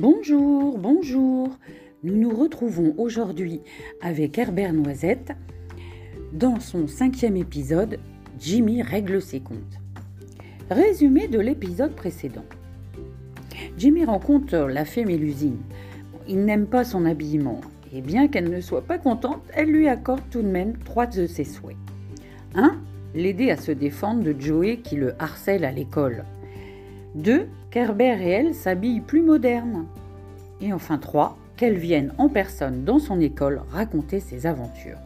Bonjour, bonjour. Nous nous retrouvons aujourd'hui avec Herbert Noisette dans son cinquième épisode Jimmy règle ses comptes. Résumé de l'épisode précédent. Jimmy rencontre la fée Mélusine. Il n'aime pas son habillement et bien qu'elle ne soit pas contente, elle lui accorde tout de même trois de ses souhaits. 1. L'aider à se défendre de Joey qui le harcèle à l'école. 2. Qu'Herbert et elle s'habillent plus modernes. Et enfin 3. Qu'elle vienne en personne dans son école raconter ses aventures.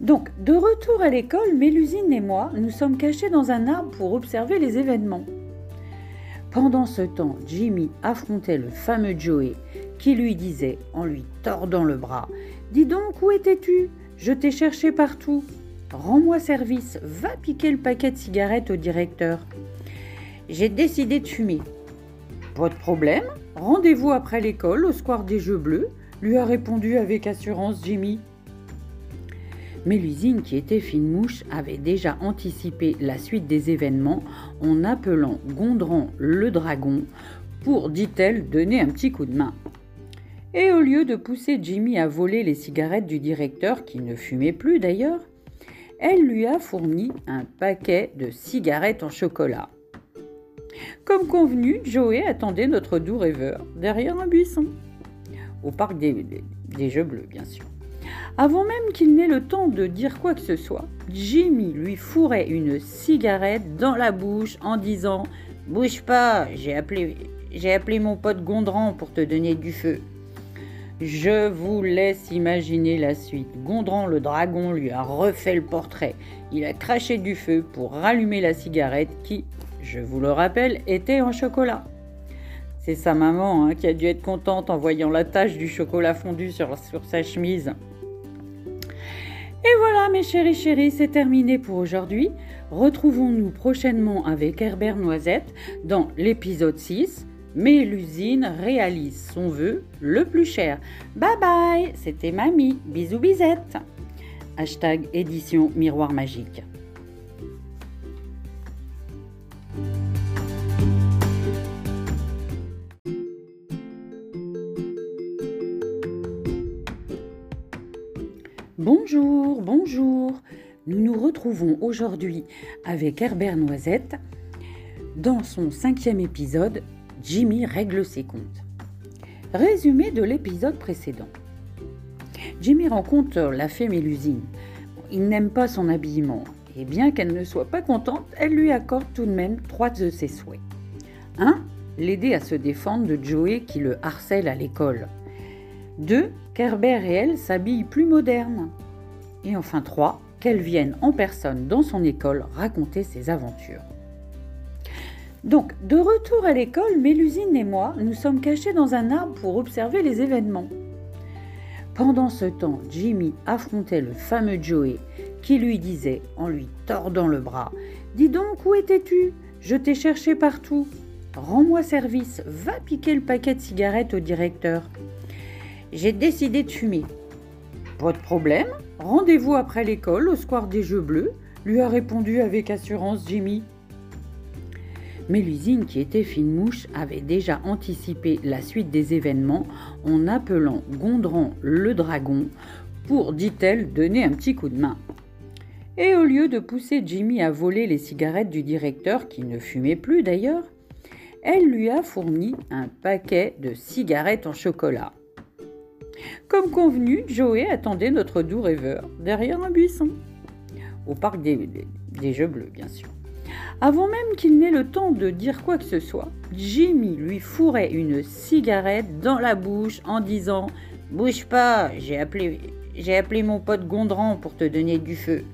Donc, de retour à l'école, Mélusine et moi, nous sommes cachés dans un arbre pour observer les événements. Pendant ce temps, Jimmy affrontait le fameux Joey qui lui disait, en lui tordant le bras, Dis donc, où étais-tu? Je t'ai cherché partout. Rends-moi service, va piquer le paquet de cigarettes au directeur. J'ai décidé de fumer. Pas de problème, rendez-vous après l'école au square des Jeux Bleus, lui a répondu avec assurance Jimmy. Mélusine, qui était fine mouche, avait déjà anticipé la suite des événements en appelant Gondran le dragon pour, dit-elle, donner un petit coup de main. Et au lieu de pousser Jimmy à voler les cigarettes du directeur, qui ne fumait plus d'ailleurs, elle lui a fourni un paquet de cigarettes en chocolat. Comme convenu, Joey attendait notre doux rêveur derrière un buisson, au parc des, Jeux Bleus, bien sûr. Avant même qu'il n'ait le temps de dire quoi que ce soit, Jimmy lui fourrait une cigarette dans la bouche en disant Bouge pas, j'ai appelé, j'ai appelé mon pote Gondran pour te donner du feu. Je vous laisse imaginer la suite. Gondran le dragon lui a refait le portrait. Il a craché du feu pour rallumer la cigarette qui, je vous le rappelle, était en chocolat. C'est sa maman hein, qui a dû être contente en voyant la tache du chocolat fondu sur, sur sa chemise. Et voilà mes chéris chéris, c'est terminé pour aujourd'hui. Retrouvons-nous prochainement avec Herbert Noisette dans l'épisode 6. Mais l'usine réalise son vœu le plus cher. Bye bye, c'était Mamie. Bisous bisette. Hashtag édition Miroir Magique. Bonjour, bonjour. Nous nous retrouvons aujourd'hui avec Herbert Noisette dans son cinquième épisode Jimmy règle ses comptes. Résumé de l'épisode précédent. Jimmy rencontre la fée Mélusine. Il n'aime pas son habillement et bien qu'elle ne soit pas contente, elle lui accorde tout de même trois de ses souhaits. 1. L'aider à se défendre de Joey qui le harcèle à l'école. 2. Qu'Herbert et elle s'habillent plus modernes. Et enfin 3. Qu'elle vienne en personne dans son école raconter ses aventures. Donc, de retour à l'école, Mélusine et moi, nous sommes cachés dans un arbre pour observer les événements. Pendant ce temps, Jimmy affrontait le fameux Joey qui lui disait, en lui tordant le bras, Dis donc, où étais-tu? Je t'ai cherché partout. Rends-moi service, va piquer le paquet de cigarettes au directeur. J'ai décidé de fumer. Pas de problème, rendez-vous après l'école au square des Jeux Bleus, lui a répondu avec assurance Jimmy. Mélusine, qui était fine mouche, avait déjà anticipé la suite des événements en appelant Gondran le dragon pour, dit-elle, donner un petit coup de main. Et au lieu de pousser Jimmy à voler les cigarettes du directeur, qui ne fumait plus d'ailleurs, elle lui a fourni un paquet de cigarettes en chocolat. Comme convenu, Joey attendait notre doux rêveur derrière un buisson, au parc des, Jeux Bleus, bien sûr. Avant même qu'il n'ait le temps de dire quoi que ce soit, Jimmy lui fourrait une cigarette dans la bouche en disant Bouge pas, j'ai appelé, j'ai appelé mon pote Gondran pour te donner du feu.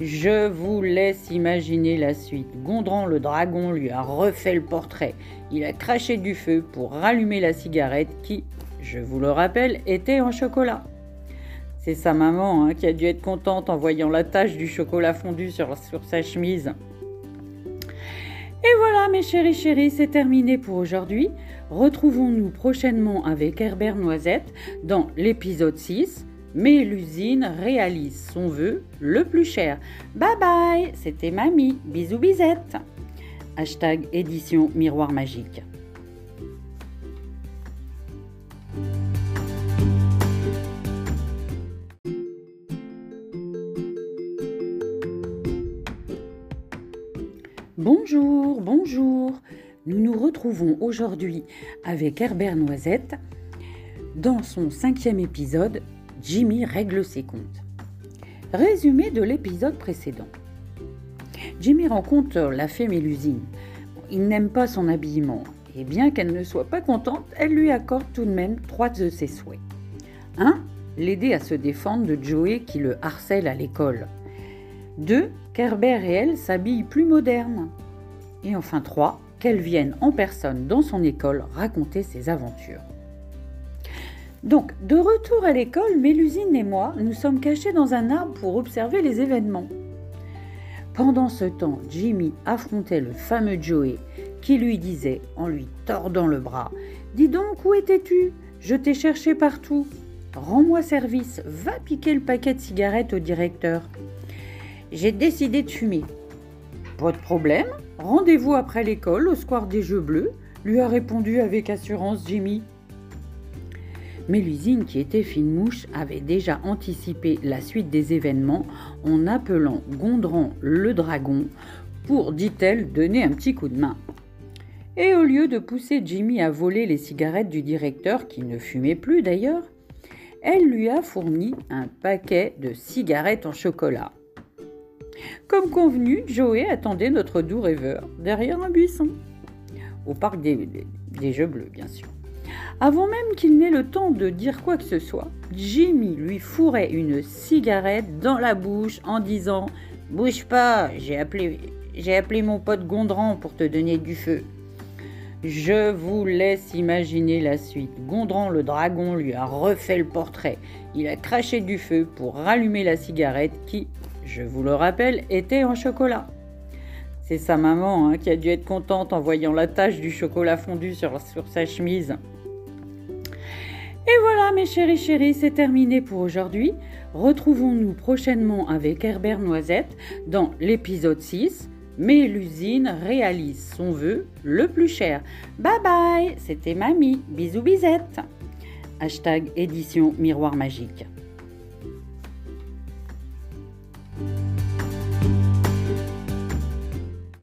Je vous laisse imaginer la suite. Gondran le dragon lui a refait le portrait. Il a craché du feu pour rallumer la cigarette qui, je vous le rappelle, était en chocolat. C'est sa maman hein, qui a dû être contente en voyant la tache du chocolat fondu sur, sa chemise. Et voilà mes chéris chéris, c'est terminé pour aujourd'hui. Retrouvons-nous prochainement avec Herbert Noisette dans l'épisode 6. Mais l'usine réalise son vœu le plus cher. Bye bye, c'était Mamie. Bisous bisette. Hashtag édition Miroir Magique. Retrouvons aujourd'hui avec Herbert Noisette dans son cinquième épisode Jimmy règle ses comptes. Résumé de l'épisode précédent. Jimmy rencontre la fée Mélusine. Il n'aime pas son habillement et bien qu'elle ne soit pas contente, elle lui accorde tout de même trois de ses souhaits. 1. L'aider à se défendre de Joey qui le harcèle à l'école. 2. Qu'Herbert et elle s'habillent plus moderne. Et enfin 3. Qu'elle vienne en personne dans son école raconter ses aventures. Donc, de retour à l'école, Mélusine et moi, nous sommes cachés dans un arbre pour observer les événements. Pendant ce temps, Jimmy affrontait le fameux Joey qui lui disait, en lui tordant le bras Dis donc, où étais-tu? Je t'ai cherché partout. Rends-moi service, va piquer le paquet de cigarettes au directeur. J'ai décidé de fumer. Pas de problème, rendez-vous après l'école au square des Jeux Bleus, lui a répondu avec assurance Jimmy. Mélusine, qui était fine mouche, avait déjà anticipé la suite des événements en appelant Gondran le dragon pour, dit-elle, donner un petit coup de main. Et au lieu de pousser Jimmy à voler les cigarettes du directeur, qui ne fumait plus d'ailleurs, elle lui a fourni un paquet de cigarettes en chocolat. Comme convenu, Joey attendait notre doux rêveur derrière un buisson, au parc des, Jeux Bleus, bien sûr. Avant même qu'il n'ait le temps de dire quoi que ce soit, Jimmy lui fourrait une cigarette dans la bouche en disant Bouge pas, j'ai appelé, j'ai appelé mon pote Gondran pour te donner du feu. Je vous laisse imaginer la suite. Gondran le dragon lui a refait le portrait. Il a craché du feu pour rallumer la cigarette qui, je vous le rappelle, était en chocolat. C'est sa maman hein, qui a dû être contente en voyant la tache du chocolat fondu sur, sur sa chemise. Et voilà mes chéris chéris, c'est terminé pour aujourd'hui. Retrouvons-nous prochainement avec Herbert Noisette dans l'épisode 6. Mais l'usine réalise son vœu le plus cher. Bye bye, c'était mamie. Bisous bisette. Hashtag édition miroir magique.